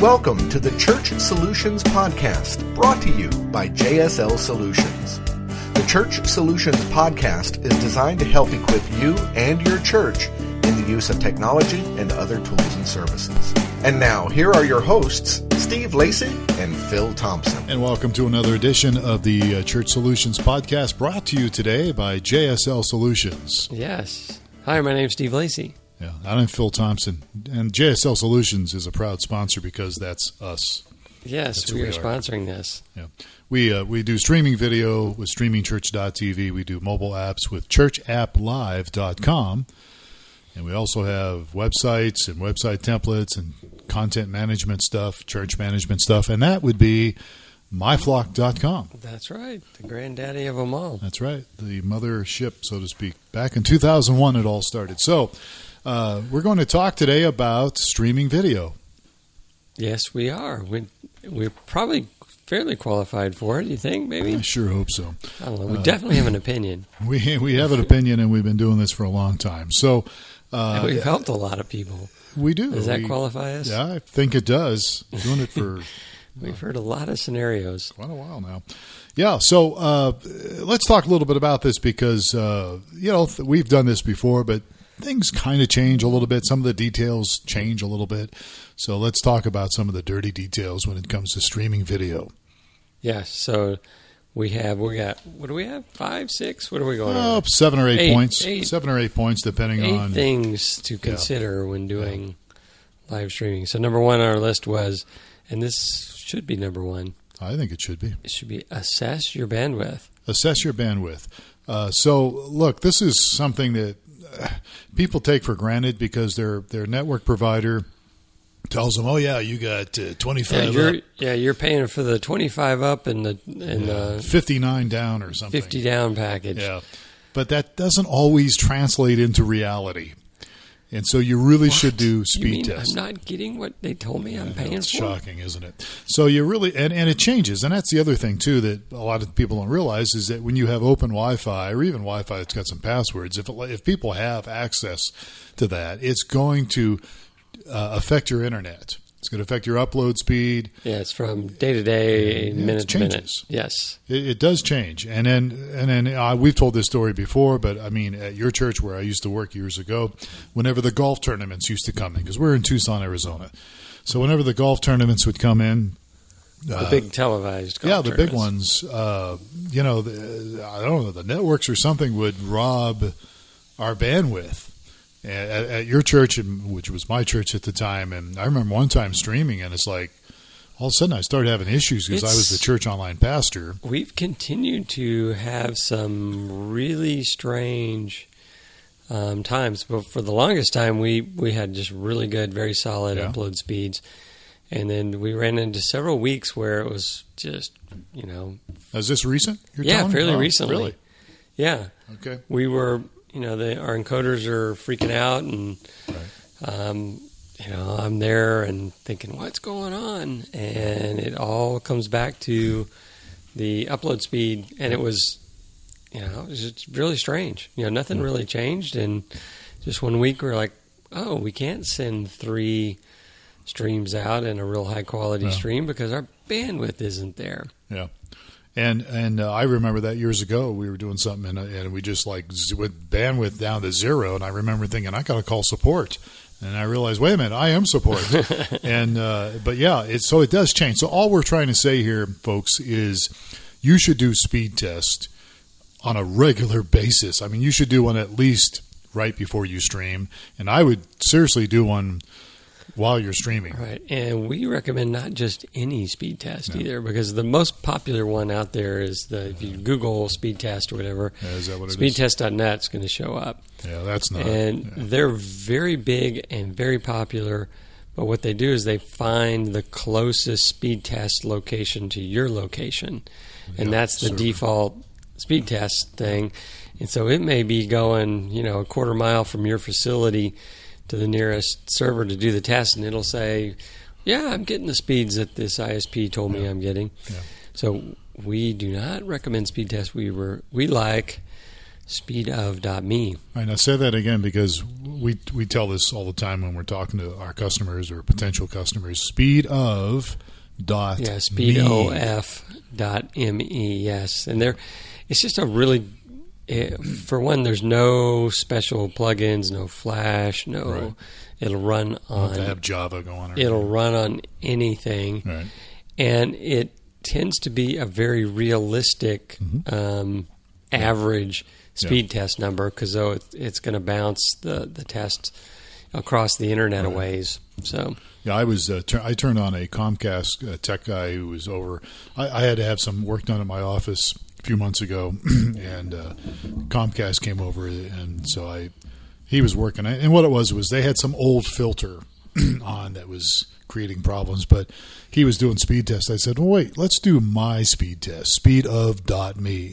Welcome to the Church Solutions Podcast, brought to you by JSL Solutions. The Church Solutions Podcast is designed to help equip you and your church in the use of technology and other tools and services. And now, here are your hosts, Steve Lacey and Phil Thompson. And welcome to another edition of the uh, Church Solutions Podcast, brought to you today by JSL Solutions. Yes. Hi, my name's Steve Lacey. Yeah, I'm Phil Thompson, and JSL Solutions is a proud sponsor because that's us. Yes, That's we are we are. sponsoring this. Yeah, we uh, we do streaming video with StreamingChurch.tv. We do mobile apps with ChurchAppLive.com, and we also have websites and website templates and content management stuff, church management stuff, and that would be MyFlock.com. That's right. The granddaddy of them all. That's right, the mothership, so to speak. Back in 2001, it all started. So, uh, we're going to talk today about streaming video. Yes, we are. We, we're probably fairly qualified for it, you think, maybe? I sure hope so. I don't know. We Uh, definitely have an opinion. We we have an opinion, and we've been doing this for a long time. So, uh, we've helped a lot of people. we do. Does that We- qualify us? Yeah, I think it does. Doing it for We've heard a lot of scenarios. quite a while now. Yeah, so uh, let's talk a little bit about this because uh, you know th- we've done this before, but things kind of change a little bit. Some of the details change a little bit. So let's talk about some of the dirty details when it comes to streaming video. Yes. So we have, we got, what do we have? Five, six? What are we going Oh, seven or eight, Eight- points. eight- seven or eight points, depending Eight on. things to consider when doing live streaming. So number one on our list was, and this should be number one, I think it should be. it should be assess your bandwidth. assess your bandwidth. Uh, so, look, this is something that people take for granted because their their network provider tells them, "Oh yeah, you got uh, twenty Yeah, you're up, yeah you're paying for the twenty five up and the and the fifty nine down, or something." fifty down package. Yeah, but that doesn't always translate into reality, and so you really should do speed mean tests. I'm not getting what they told me I'm paying it's for? shocking, isn't it? So you really and, and it changes, and that's the other thing too that a lot of people don't realize is that when you have open Wi-Fi or even Wi-Fi that's got some passwords, if it, if people have access to that, it's going to uh, affect your internet. It's going to affect your upload speed. Yeah, it's from day to day, Yeah, minute to minute. changes. Yes. It, it does change, and then and then uh, we've told this story before, but I mean, at your church where I used to work years ago, whenever the golf tournaments used to come in, because we're in Tucson, Arizona, so whenever the golf tournaments would come in, The big televised golf Uh, yeah, the big ones. Uh, you know, the, I don't know, the networks or something would rob our bandwidth. At, at- your church, which was my church at the time, and I remember one time streaming, and it's like all of a sudden I started having issues because I was the church online pastor. We've continued to have some really strange um, times, but for the longest time, we we had just really good, very solid Yeah. upload speeds, and then we ran into several weeks where it was just, you know, Is this recent? You're yeah, fairly Oh, recently. Really? Yeah, Okay. we were, you know, the, our encoders are freaking out, and Right. um, you know, I'm there and thinking, what's going on? And it all comes back to the upload speed, and it was, you know, it was just really strange. You know, nothing really changed, and just one week we're like, oh, we can't send three streams out in a real high quality No. stream because our bandwidth isn't there. Yeah. And and uh, I remember that years ago we were doing something and, uh, and we just like z- with bandwidth down to zero. And I remember thinking I got to call support. And I realized wait a minute I am support. And uh, but yeah it so it does change. So all we're trying to say here folks is you should do speed test on a regular basis. I mean you should do one at least right before you stream. And I would seriously do one while you're streaming Right, and we recommend not just any speed test No. either, because the most popular one out there is the if you Google speed test or whatever, Yeah, is that what it is? speedtest.net is going to show up, yeah that's not and yeah. they're very big and very popular. But what they do is they find the closest speed test location to your location, and Yeah, that's the default speed test thing. And so it may be going, you know, a quarter mile from your facility to the nearest server to do the test, and it'll say, "Yeah, I'm getting the speeds that this ISP told me Yeah. I'm getting." Yeah. So we do not recommend speed tests. We were we like speedof.me. All right, now say that again because we we tell this all the time when we're talking to our customers or potential customers. Speed of dot Yeah, me. speedof.me. Yes, and there, it's just a really. Eh, For one, there's no special plugins, no Flash, no. Right. It'll run on. have Java going. Or It'll run on anything, right. and it tends to be a very realistic Mm-hmm. um, average speed test number because though it, it's going to bounce the the test across the internet a ways. So Yeah, I was. Uh, tur- I turned on a Comcast uh, tech guy who was over. I, I had to have some work done at my office a few months ago, and uh, Comcast came over, and so I he was working. And what it was was they had some old filter on that was creating problems, but he was doing speed tests. I said, "Well, wait, let's do my speed test, speed of dot me."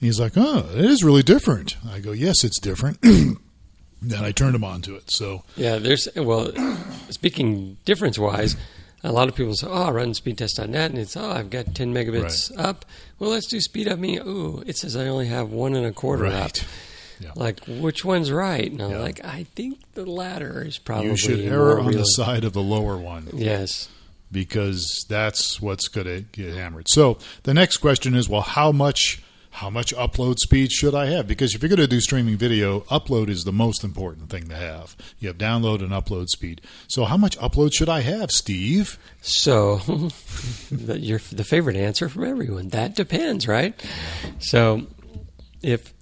And he's like, "Oh, it is really different." I go, "Yes, it's different." then I turned them on to it. So Yeah, there's well, speaking difference wise, a lot of people say, "Oh, I run speedtest.net," and it's, "Oh, I've got 10 megabits up." Well, let's do speedof.me. Ooh, it says I only have one and a quarter up. right. Yeah. Like, which one's right? And I'm Yeah. like, I think the latter is probably you should err on the side of the lower one Yes. because that's what's going to get hammered. So the next question is, well, how much how much upload speed should I have? Because if you're going to do streaming video, upload is the most important thing to have. You have download and upload speed. So how much upload should I have, Steve? So, the, your the favorite answer from everyone. That depends, right? So, if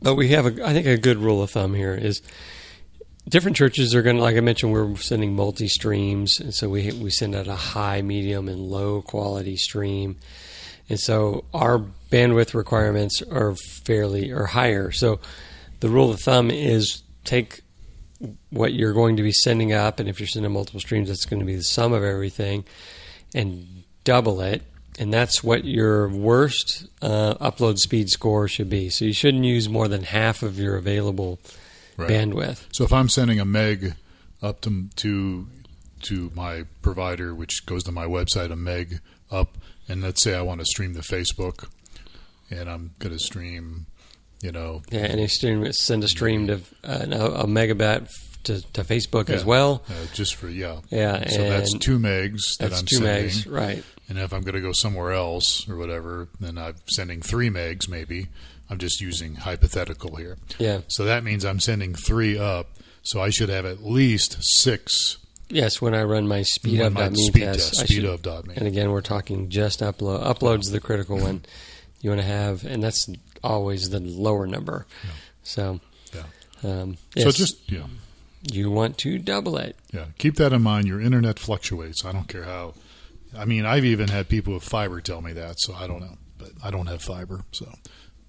but we have a, I think a good rule of thumb here is different churches are going to, like I mentioned, we're sending multi streams, and so we we send out a high, medium, and low quality stream, and so our bandwidth requirements are fairly or higher. So, the rule of thumb is take what you're going to be sending up, and if you're sending multiple streams, that's going to be the sum of everything, and double it. And that's what your worst uh, upload speed score should be. So you shouldn't use more than half of your available Right. bandwidth. So if I'm sending a meg up to to to my provider, which goes to my website, a meg up, and let's say I want to stream to Facebook, and I'm going to stream, you know, Yeah, and stream, send a stream to uh, a, a megabit to, to Facebook as well. uh, just for yeah, Yeah, So that's two megs that That's I'm two sending. megs, right? And if I'm going to go somewhere else or whatever, then I'm sending three megs maybe. I'm just using hypothetical here. Yeah. So that means I'm sending three up. So I should have at least six Yes, when I run my speed up my speed test, test, I speed should- of dot me. And again, we're talking just upload. Upload's the critical one you want to have, and that's always the lower number. So, Yeah. um, So just yeah, you want to double it. yeah. Keep that in mind. Your internet fluctuates. I don't care how. I mean, I've even had people with fiber tell me that, so I don't know. But I don't have fiber, so.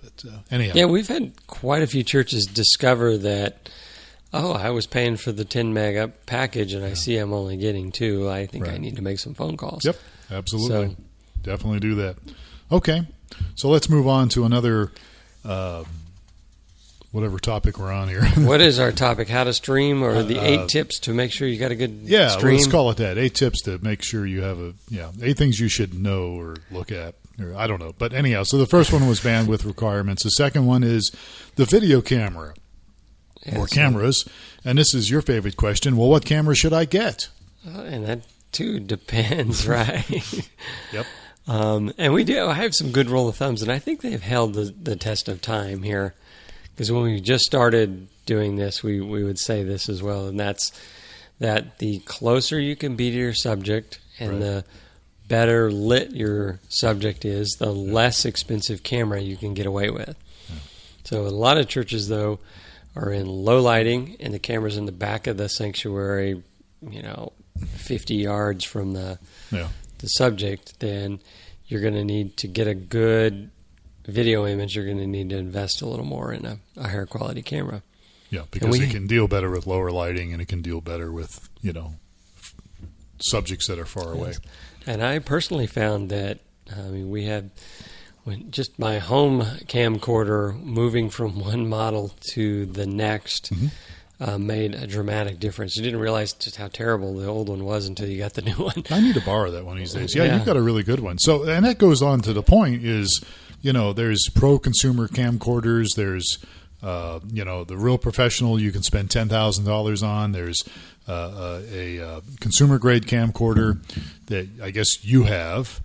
But uh, anyhow, Yeah, we've had quite a few churches discover that. Oh, I was paying for the 10 meg up package, and I see I'm only getting two. I think I need to make some phone calls. Yep, absolutely. So- Definitely do that. Okay, so let's move on to another, uh, whatever topic we're on here. what is our topic? How to stream, or the Uh, eight tips to make sure you got a good yeah, stream? let's call it that. Eight tips to make sure you have a yeah. Eight things you should know or look at. Or I don't know, but anyhow. So the first one was bandwidth requirements. The second one is the video camera Yeah, or cameras. And this is your favorite question. Well, what camera should I get? Uh, and that too depends, right? Yep. Um, and we do. I have some good rule of thumbs, and I think they've held the, the test of time here. Because when we just started doing this, we, we would say this as well, and that's that the closer you can be to your subject and Right. the better lit your subject is, the less expensive camera you can get away with. So a lot of churches, though, are in low lighting, and the camera's in the back of the sanctuary, you know, 50 yards from the Yeah. The subject, then you're going to need to get a good video image. You're going to need to invest a little more in a, a higher quality camera. Yeah, because we- it can deal better with lower lighting and it can deal better with, you know, f- subjects that are far away. And I personally found that I mean we had when just my home camcorder moving from one model to the next Mm-hmm. Uh, made a dramatic difference. You didn't realize just how terrible the old one was until you got the new one. I need to borrow that one these days. Yeah, Yeah. you've got a really good one. So, and that goes on to the point is, you know, there's pro consumer camcorders, there's Uh, you know, the real professional you can spend ten thousand dollars on. There's uh, a, a consumer grade camcorder that I guess you have.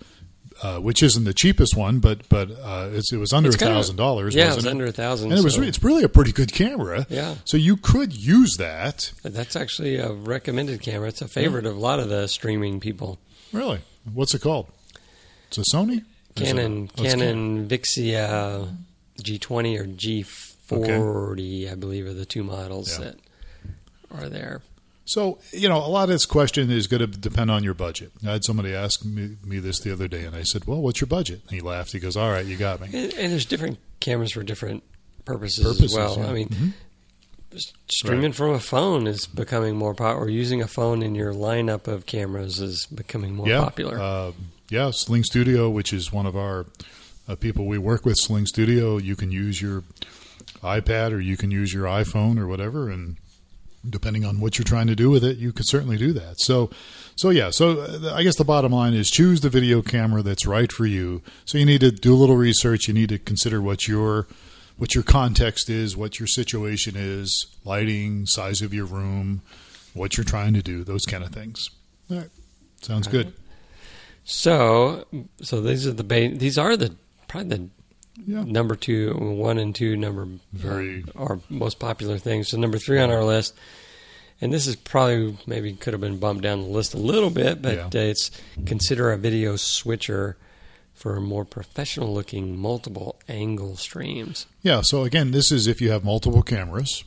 Uh, which isn't the cheapest one, but but uh, it was under a thousand dollars. Yeah, it was under a thousand. and it was so it's really a pretty good camera. Yeah. So you could use that. that's actually a recommended camera. It's a favorite of a lot of the streaming people. Really? What's it called? It's a Sony. Or is it- Canon oh, Canon Vixia G20 or G40, I believe, are the two models Yeah. that are there. So, you know, a lot of this question is going to depend on your budget. I had somebody ask me, me this the other day, and I said, Well, what's your budget? And he laughed. He goes, All right, you got me. And, and there's different cameras for different purposes, Purposes, as well. yeah. I mean, Mhm. s- streaming from a phone is becoming more popular. Or using a phone in your lineup of cameras is becoming more yeah. popular. Uh, yeah, Sling Studio, which is one of our uh, people we work with, Sling Studio, you can use your iPad or you can use your iPhone or whatever, and depending on what you're trying to do with it, you could certainly do that. So, so yeah. So uh, I guess the bottom line is choose the video camera that's right for you. So you need to do a little research. You need to consider what your what your context is, what your situation is, lighting, size of your room, what you're trying to do, those kind of things. All right, sounds good. so, so these are the ba- these are the probably the Yeah. number two, one and two number Very- uh, are most popular things. So number three on our list, and this is probably maybe could have been bumped down the list a little bit, but Yeah. uh, it's consider a video switcher for more professional looking multiple angle streams. Yeah. So again, this is if you have multiple cameras,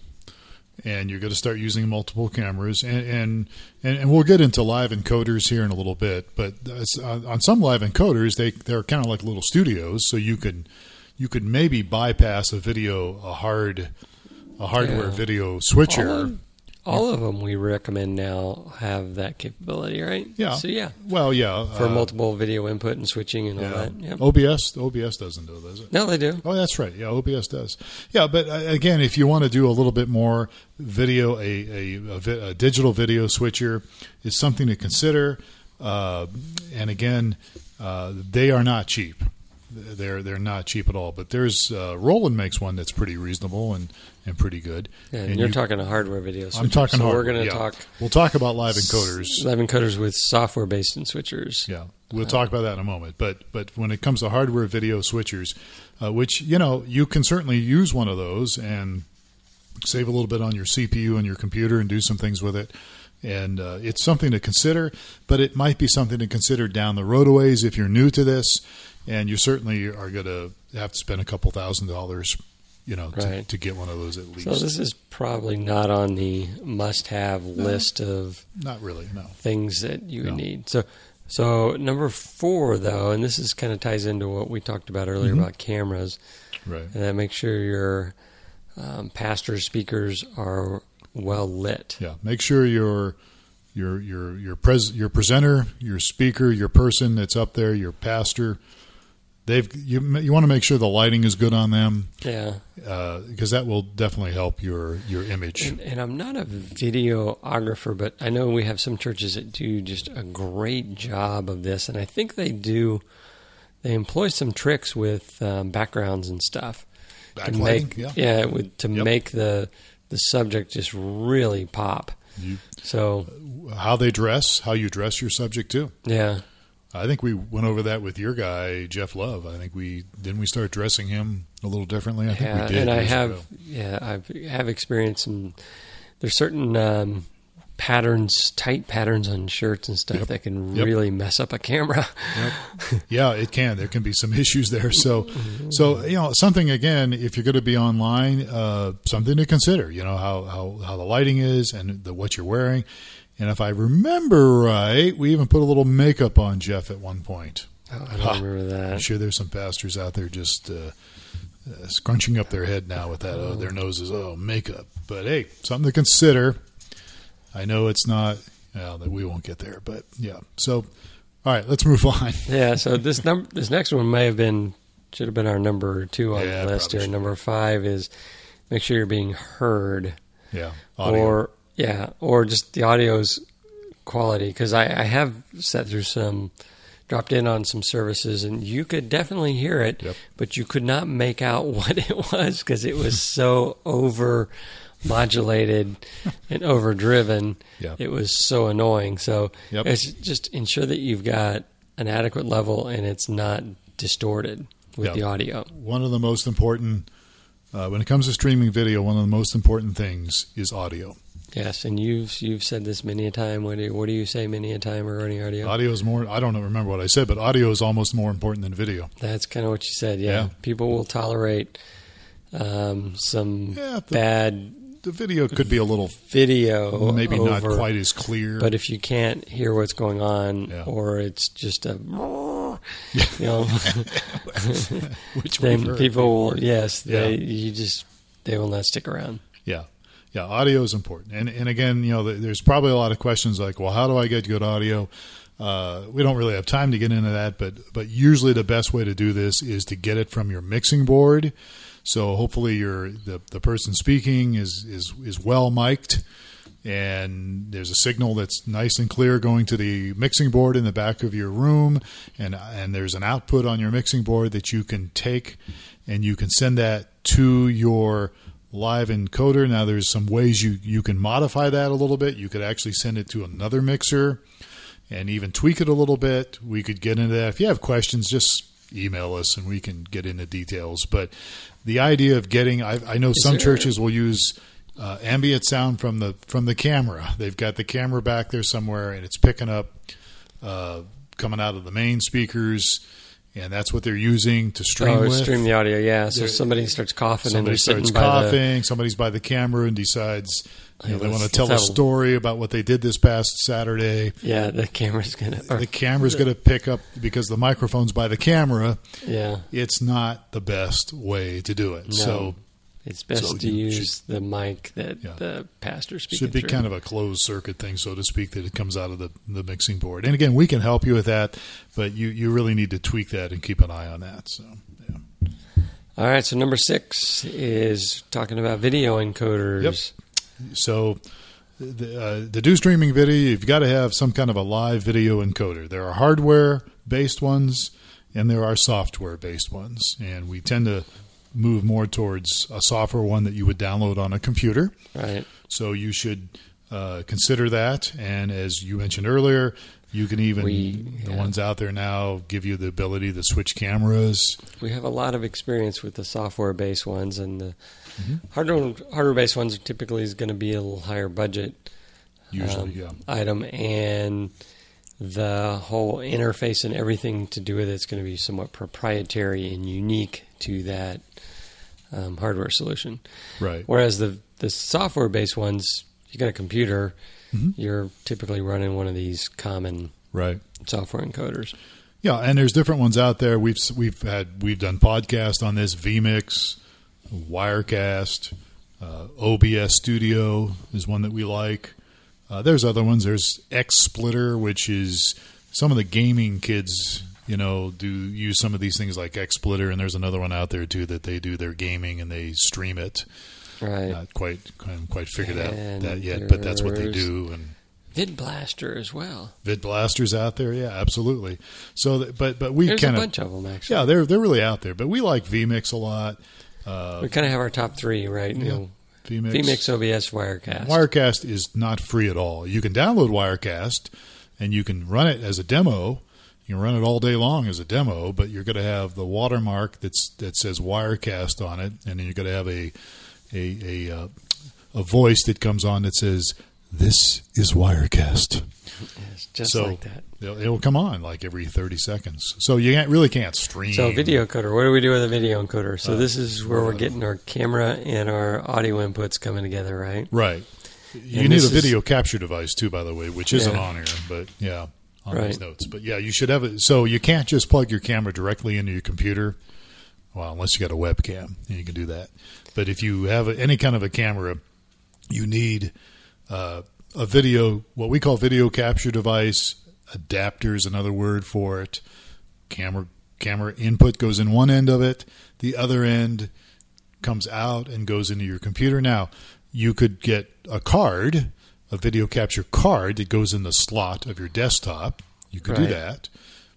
and you're going to start using multiple cameras, and and and, and we'll get into live encoders here in a little bit. But on on some live encoders, they they're kind of like little studios, so you could you could maybe bypass a video a hard a hardware Yeah. video switcher. All of, all of them we recommend now have that capability, right? Yeah. So yeah, well, yeah, for uh, multiple video input and switching and all that. Yeah. OBS OBS doesn't do, does it? No, they do. Oh, that's right. Yeah, OBS does. Yeah, but uh, again, if you want to do a little bit more video, a, a, a, vi- a digital video switcher is something to consider. Uh, and again, uh, they are not cheap. They're they're not cheap at all. But there's uh, Roland makes one that's pretty reasonable and, and pretty good. Yeah, and, And you're you- talking a hardware video. Switcher. I'm talking. So we're going to yeah. talk We'll talk about live encoders. live encoders with software based in switchers. Yeah, we'll talk about that in a moment. But but when it comes to hardware video switchers, uh, which you know you can certainly use one of those and save a little bit on your CPU and your computer and do some things with it. And uh, it's something to consider, but it might be something to consider down the road a ways if you're new to this, and you certainly are going to have to spend a couple thousand dollars, you know, to, Right. to get one of those at least. So this is probably not on the must-have list of Not really, no. things that you would No. need. So, so number four, though, and this is kind of ties into what we talked about earlier Mhm. about cameras, Right. and that make sure your um, pastor speakers are well lit. Yeah, make sure your your your your pres your presenter, your speaker, your person that's up there, your pastor, they've you you want to make sure the lighting is good on them Yeah, because that will definitely help your your image. and, and I'm not a videographer, but I know we have some churches that do just a great job of this, and I think they do. They employ some tricks with um, backgrounds and stuff. to make yeah. yeah to Yep. make the the subject just really pop. You, So how they dress, how you dress your subject too. yeah, I think we went over that with your guy Jeff Love. I think we didn't we start dressing him a little differently. I think yeah, we did. and I have ago. yeah I have experienced some. There's certain um, patterns, tight patterns on shirts and stuff Yep. that can Yep. really mess up a camera. Yeah, it can. There can be some issues there. So, so you know, something again. If you're going to be online, uh, something to consider. You know how how how the lighting is and the, what you're wearing. And if I remember right, we even put a little makeup on Jeff at one point. Oh, I don't Ha. remember that. I'm sure there's some pastors out there just uh, uh, scrunching up their head now with that. Oh, their noses. Oh, makeup. But hey, something to consider. I know it's not. Well, that we won't get there, but yeah. So, all right, let's move on. Yeah, so this number, this next one may have been should have been our number two on Yeah, the list here. Number five is make sure you're being heard. Yeah, audio. or yeah, or just the audio's quality. Because I, I have sat through some dropped in on some services, and you could definitely hear it, Yep. but you could not make out what it was because it was so over modulated and overdriven. Yeah. It was so annoying. So Yep. it's just ensure that you've got an adequate level and it's not distorted with Yeah. the audio. One of the most important, uh, when it comes to streaming video, one of the most important things is audio. Yes, and you've you've said this many a time. What do you, what do you say many a time regarding audio? Audio is more. I don't remember what I said, but audio is almost more important than video. That's kind of what you said. Yeah, Yeah. people will tolerate um, some Yeah, the, bad the video could be a little video, maybe not quite as clear. But if you can't hear what's going on, Yeah. or it's just a, you know, which then people will yes, they you just they will not stick around. Yeah. Yeah, audio is important. And and again, you know, there's probably a lot of questions like, well, how do I get good audio? Uh, we don't really have time to get into that, but but usually the best way to do this is to get it from your mixing board. So hopefully your the, the person speaking is is is well mic'd and there's a signal that's nice and clear going to the mixing board in the back of your room and and there's an output on your mixing board that you can take and you can send that to your live encoder. Now there's some ways you you can modify that a little bit. You could actually send it to another mixer and even tweak it a little bit. We could get into that. If you have questions just email us and we can get into details. But the idea of getting i, I know some churches will use uh, ambient sound from the from the camera. They've got the camera back there somewhere, and it's picking up uh, coming out of the main speakers, and that's what they're using to stream oh, with. stream the audio. Yeah, so There- somebody starts coughing Somebody they're starts by the coughing. Somebody's by the camera and decides you know, they want to tell a story about what they did this past Saturday. yeah. The camera's gonna. Or, The camera's going to pick up because the microphone's by the camera. yeah, It's not the best way to do it. No. So it's best So to use the mic that Yeah. the pastor speaking should be through. kind of a closed circuit thing, so to speak, that it comes out of the, the mixing board. And again, we can help you with that, but you, you really need to tweak that and keep an eye on that. So, yeah. All right, so number six is talking about video encoders. So, the, uh, the do streaming video, you've got to have some kind of a live video encoder. There are hardware based ones and there are software based ones. And we tend to move more towards a software one that you would download on a computer. Right. So you should uh, consider that. And as you mentioned earlier, you can even We- the ones out there now give you the ability to switch cameras. We have a lot of experience with the software-based ones, and the Mm-hmm. hardware hardware-based ones typically is going to be a little higher budget Usually, um, yeah. item, and the whole interface and everything to do with it's going to be somewhat proprietary and unique to that um, hardware solution. Right. Whereas the the software based ones, you got a computer, Mhm. you're typically running one of these common Right. software encoders. Yeah, and there's different ones out there. We've we've had we've done podcasts on this. VMix, Wirecast, uh, OBS Studio is one that we like. Uh, there's other ones. There's X Splitter, which is some of the gaming kids, you know, do use some of these things like X Splitter, and there's another one out there too that they do their gaming and they stream it. Right. Not quite quite figured out that yet, but that's what they do. And VidBlaster as well. Vid Blasters out there, yeah, absolutely. So, but but we There's kind a of bunch of them actually. yeah, they're they're really out there. But we like VMix a lot. Uh, We kind of have our top three, right? You know, VMix. VMix, OBS, Wirecast. Wirecast is not free at all. You can download Wirecast and you can run it as a demo. You can run it all day long as a demo, but you're going to have the watermark that's that says Wirecast on it, and then you're going to have a a a, uh, a voice that comes on that says, "This is Wirecast." Yes, just So- like that. It'll, come on like every 30 seconds. So you can't, really can't stream. So video encoder. What do we do with a video encoder? So Uh, this is where we're uh, getting our camera and our audio inputs coming together, right? Right. You And need a this is- video capture device too, by the way, which isn't Yeah. on here, but yeah, on Right. these notes. But yeah, you should have it. So you can't just plug your camera directly into your computer. Well, unless you got a webcam, and you can do that. But if you have a, any kind of a camera, you need uh, a video, what we call video capture device. Adapter is another word for it. Camera camera input goes in one end of it. The other end comes out and goes into your computer. Now, you could get a card, a video capture card that goes in the slot of your desktop. You could do that.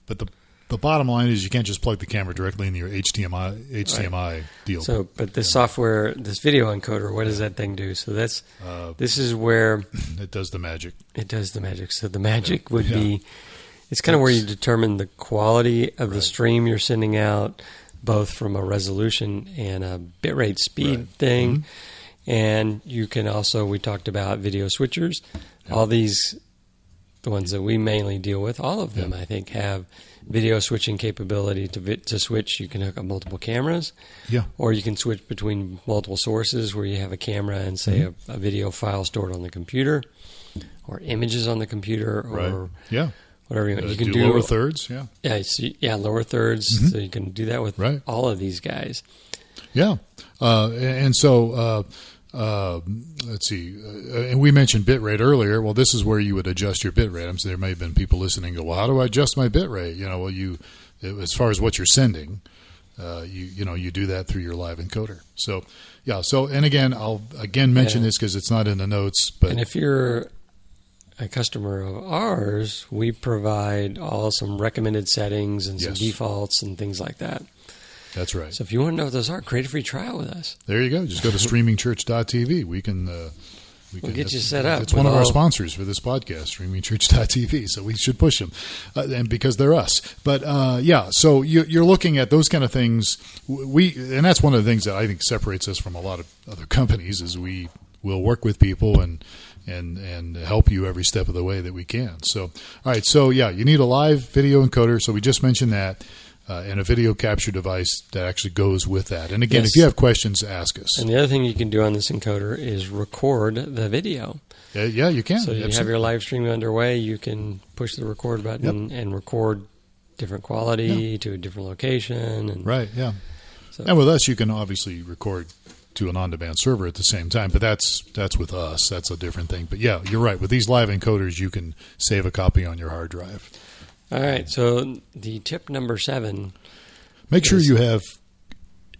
but the the bottom line is you can't just plug the camera directly into your HDMI HDMI deal. So, but this software, this video encoder, what does that thing do? So that's uh, this is where it does the magic. it does the magic. So the magic would Yeah. be, it's kind of where you determine the quality of the stream you're sending out, both from a resolution and a bitrate speed Right. thing. Mhm. And you can also, we talked about video switchers. All these, the ones that we mainly deal with, all of them, Yeah. I think, have video switching capability to vi- to switch. You can hook up multiple cameras, Yeah. or you can switch between multiple sources where you have a camera and say Mm-hmm. a, a video file stored on the computer, or images on the computer, or Right. Yeah. whatever you Uh, want. You can do, do, lower thirds. Yeah. yeah, so, yeah, lower 3rds Mhm. So you can do that with Right. all of these guys. Yeah, uh, and so uh, uh, let's see, uh, and we mentioned bitrate earlier. Well, this is where you would adjust your bitrate. I'm so there may have been people listening. Go, well, how do I adjust my bitrate? You know, well, you as far as what you're sending, uh, you you know, you do that through your live encoder. So yeah, so and again, I'll again mention Yeah. this because it's not in the notes, but and if you're a customer of ours, we provide all some recommended settings and some Yes. defaults and things like that. That's right. So if you want to know what those are, create a free trial with us. There you go. Just go to streamingchurch.tv. We can. Uh, we We'll can- get you set up It's one of our sponsors for this podcast, streamingchurch.tv. So we should push them, uh, and because they're us. But uh, yeah, so you, you're looking at those kind of things. We and that's one of the things that I think separates us from a lot of other companies is we will work with people and and and help you every step of the way that we can. So all right, so yeah, you need a live video encoder. So we just mentioned that. Uh, and a video capture device that actually goes with that. And again, Yes. if you have questions, ask us. And the other thing you can do on this encoder is record the video. Yeah, yeah, you can. So you have your live stream underway, you can push the record button and record different quality to a different location. And right. Yeah, So- and with us, you can obviously record to an on-demand server at the same time. But that's that's with us. That's a different thing. But yeah, you're right. With these live encoders, you can save a copy on your hard drive. All right. So the tip number seven. Make sure you have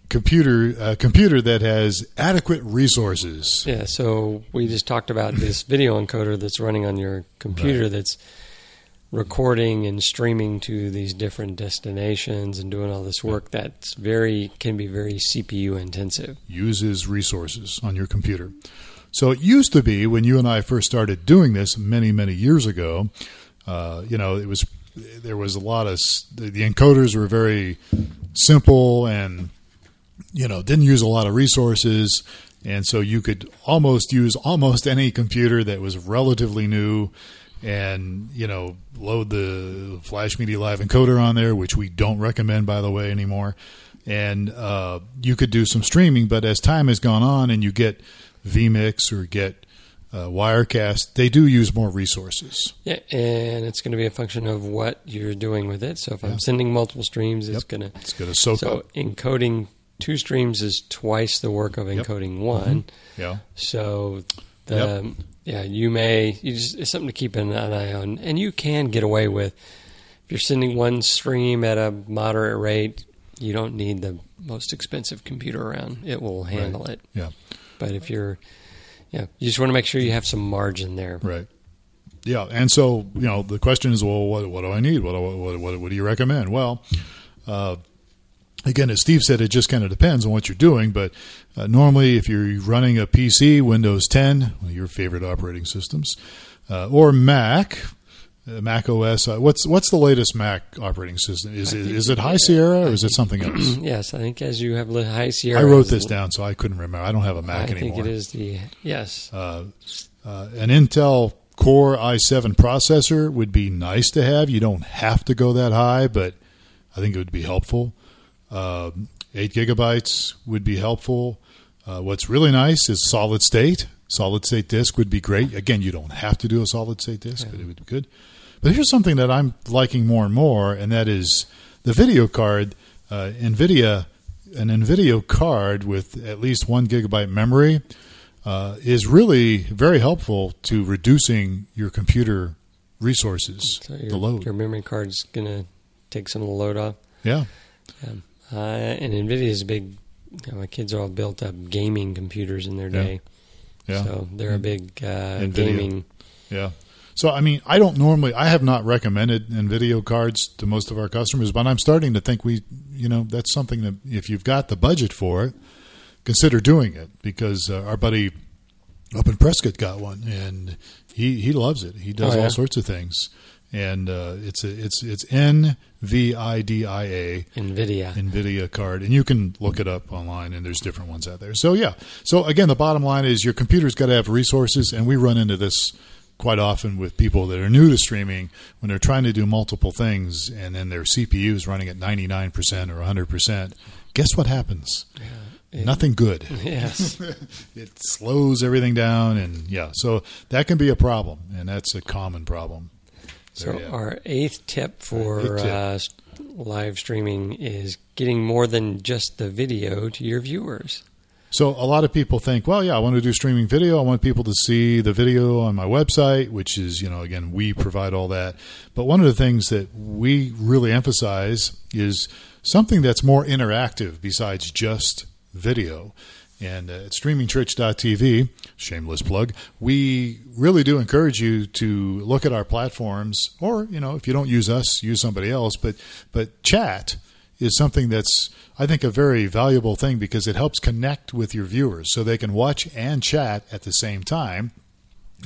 computer a computer that has adequate resources. Yeah. So we just talked about this video encoder that's running on your computer Right. that's recording and streaming to these different destinations and doing all this work that's very can be very CPU intensive. uses resources on your computer. So it used to be when you and I first started doing this many, many years ago. Uh, you know, it was there was a lot of the, encoders were very simple and you know didn't use a lot of resources, and so you could almost use almost any computer that was relatively new. And you know, load the Flash Media Live encoder on there, which we don't recommend, by the way, anymore and uh, you could do some streaming. But as time has gone on, and you get vMix or get uh, Wirecast, they do use more resources. Yeah, and it's going to be a function of what you're doing with it. So if Yeah. I'm sending multiple streams, it's Yep. going to It's going to soak so up. encoding two streams is twice the work of Yep. encoding one. Yeah, So the Yep. yeah, you may you just it's something to keep an eye on, and you can get away with if you're sending one stream at a moderate rate. You don't need the most expensive computer around; it will handle it. Yeah. But if you're yeah, you just want to make sure you have some margin there. right. Yeah, and so you know the question is, well, what, what do I need? What, what, what, what do you recommend? Well, uh, again, as Steve said, it just kind of depends on what you're doing. But uh, normally, if you're running a PC, Windows 10, one of your favorite operating systems, uh, or Mac, uh, Mac OS. Uh, what's what's the latest Mac operating system? Is I it is it High Sierra or is it something else? yes, I think as you have high Sierra, I wrote this down, so I couldn't remember. I don't have a Mac think anymore. it is the yes. Uh, uh, an Intel Core i7 processor would be nice to have. You don't have to go that high, but I think it would be helpful. Uh, eight gigabytes would be helpful. Uh, what's really nice is solid state. Solid state disk would be great. Again, you don't have to do a solid state disk, but it would be good. But here's something that I'm liking more and more, and that is the video card. Uh, NVIDIA, an NVIDIA card with at least one gigabyte memory uh, is really very helpful to reducing your computer resources, So your, the load. your memory card's going to take some of the load off. yeah, Uh, and NVIDIA is a big. You know, my kids are all built up gaming computers in their day, yeah, so they're a big uh, gaming. yeah. So, I mean, I don't normally, I have not recommended NVIDIA cards to most of our customers, but I'm starting to think we, you know, that's something that if you've got the budget for it, consider doing it because uh, our buddy up in Prescott got one and he, he loves it. He does Oh, yeah? all sorts of things. And uh, it's a, it's it's N V I D I A NVIDIA. NVIDIA card, and you can look it up online, and there's different ones out there. So, yeah. So, again, the bottom line is your computer's got to have resources, and we run into this quite often with people that are new to streaming when they're trying to do multiple things, and then their CPU is running at 99% or 100%. Guess what happens? It- Nothing good. Yes. It slows everything down, and yeah, so that can be a problem, and that's a common problem. So go. our eighth tip for Eighth tip. Uh, live streaming is getting more than just the video to your viewers. So a lot of people think, well, yeah, I want to do streaming video. I want people to see the video on my website, which is, you know, again, we provide all that. But one of the things that we really emphasize is something that's more interactive besides just video. And uh, at streamingchurch.tv, shameless plug, we really do encourage you to look at our platforms, or you know, if you don't use us, use somebody else. But but chat is something that's I think a very valuable thing because it helps connect with your viewers so they can watch and chat at the same time.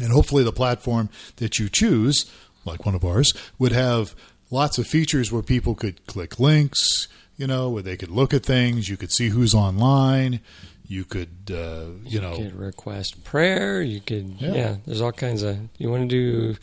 And hopefully, the platform that you choose, like one of ours, would have lots of features where people could click links, you know, where they could look at things. You could see who's online. You could, uh, you know, could request prayer. You could, Yeah. yeah. there's all kinds of. You want to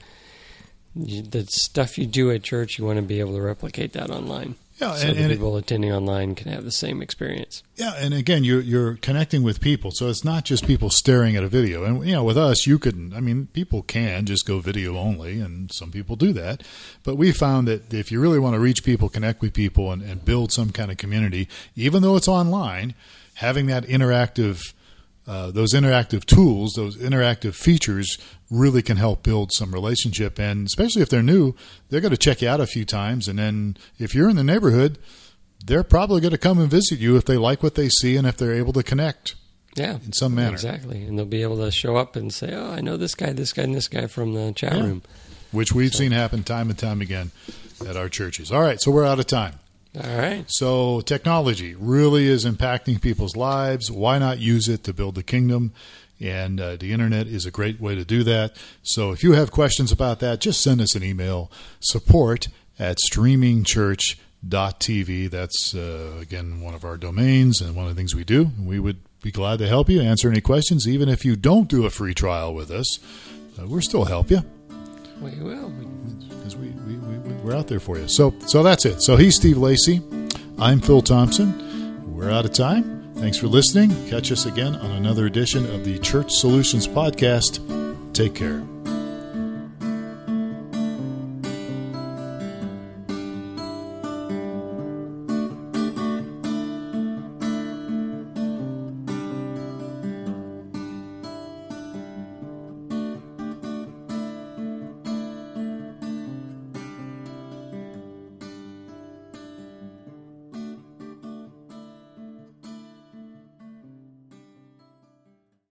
do the stuff you do at church. You want to be able to replicate that online. Yeah, so and, and it- people attending online can have the same experience. Yeah, and again, you're you're connecting with people, so it's not just people staring at a video. And you know, with us, you could, I mean, people can just go video only, and some people do that. But we found that if you really want to reach people, connect with people, and, and build some kind of community, even though it's online, having that interactive, uh, those interactive tools, those interactive features, really can help build some relationship. And especially if they're new, they're going to check you out a few times, and then if you're in the neighborhood they're probably going to come and visit you if they like what they see and if they're able to connect Yeah, in some manner, exactly. And they'll be able to show up and say, "Oh, I know this guy, this guy, and this guy from the chat Yeah. room." which we've seen happen time and time again at our churches. All right, so we're out of time. All right. So technology really is impacting people's lives. Why not use it to build the kingdom? And uh, the internet is a great way to do that. So if you have questions about that, just send us an email support at streamingchurch.tv. That's, uh, again, one of our domains and one of the things we do. We would be glad to help you answer any questions, even if you don't do a free trial with us. Uh, we'll still help you We will. because we, we, we, we're out there for you. So, so that's it. So he's Steve Lacey. I'm Phil Thompson. We're out of time. Thanks for listening. Catch us again on another edition of the Church Solutions Podcast. Take care.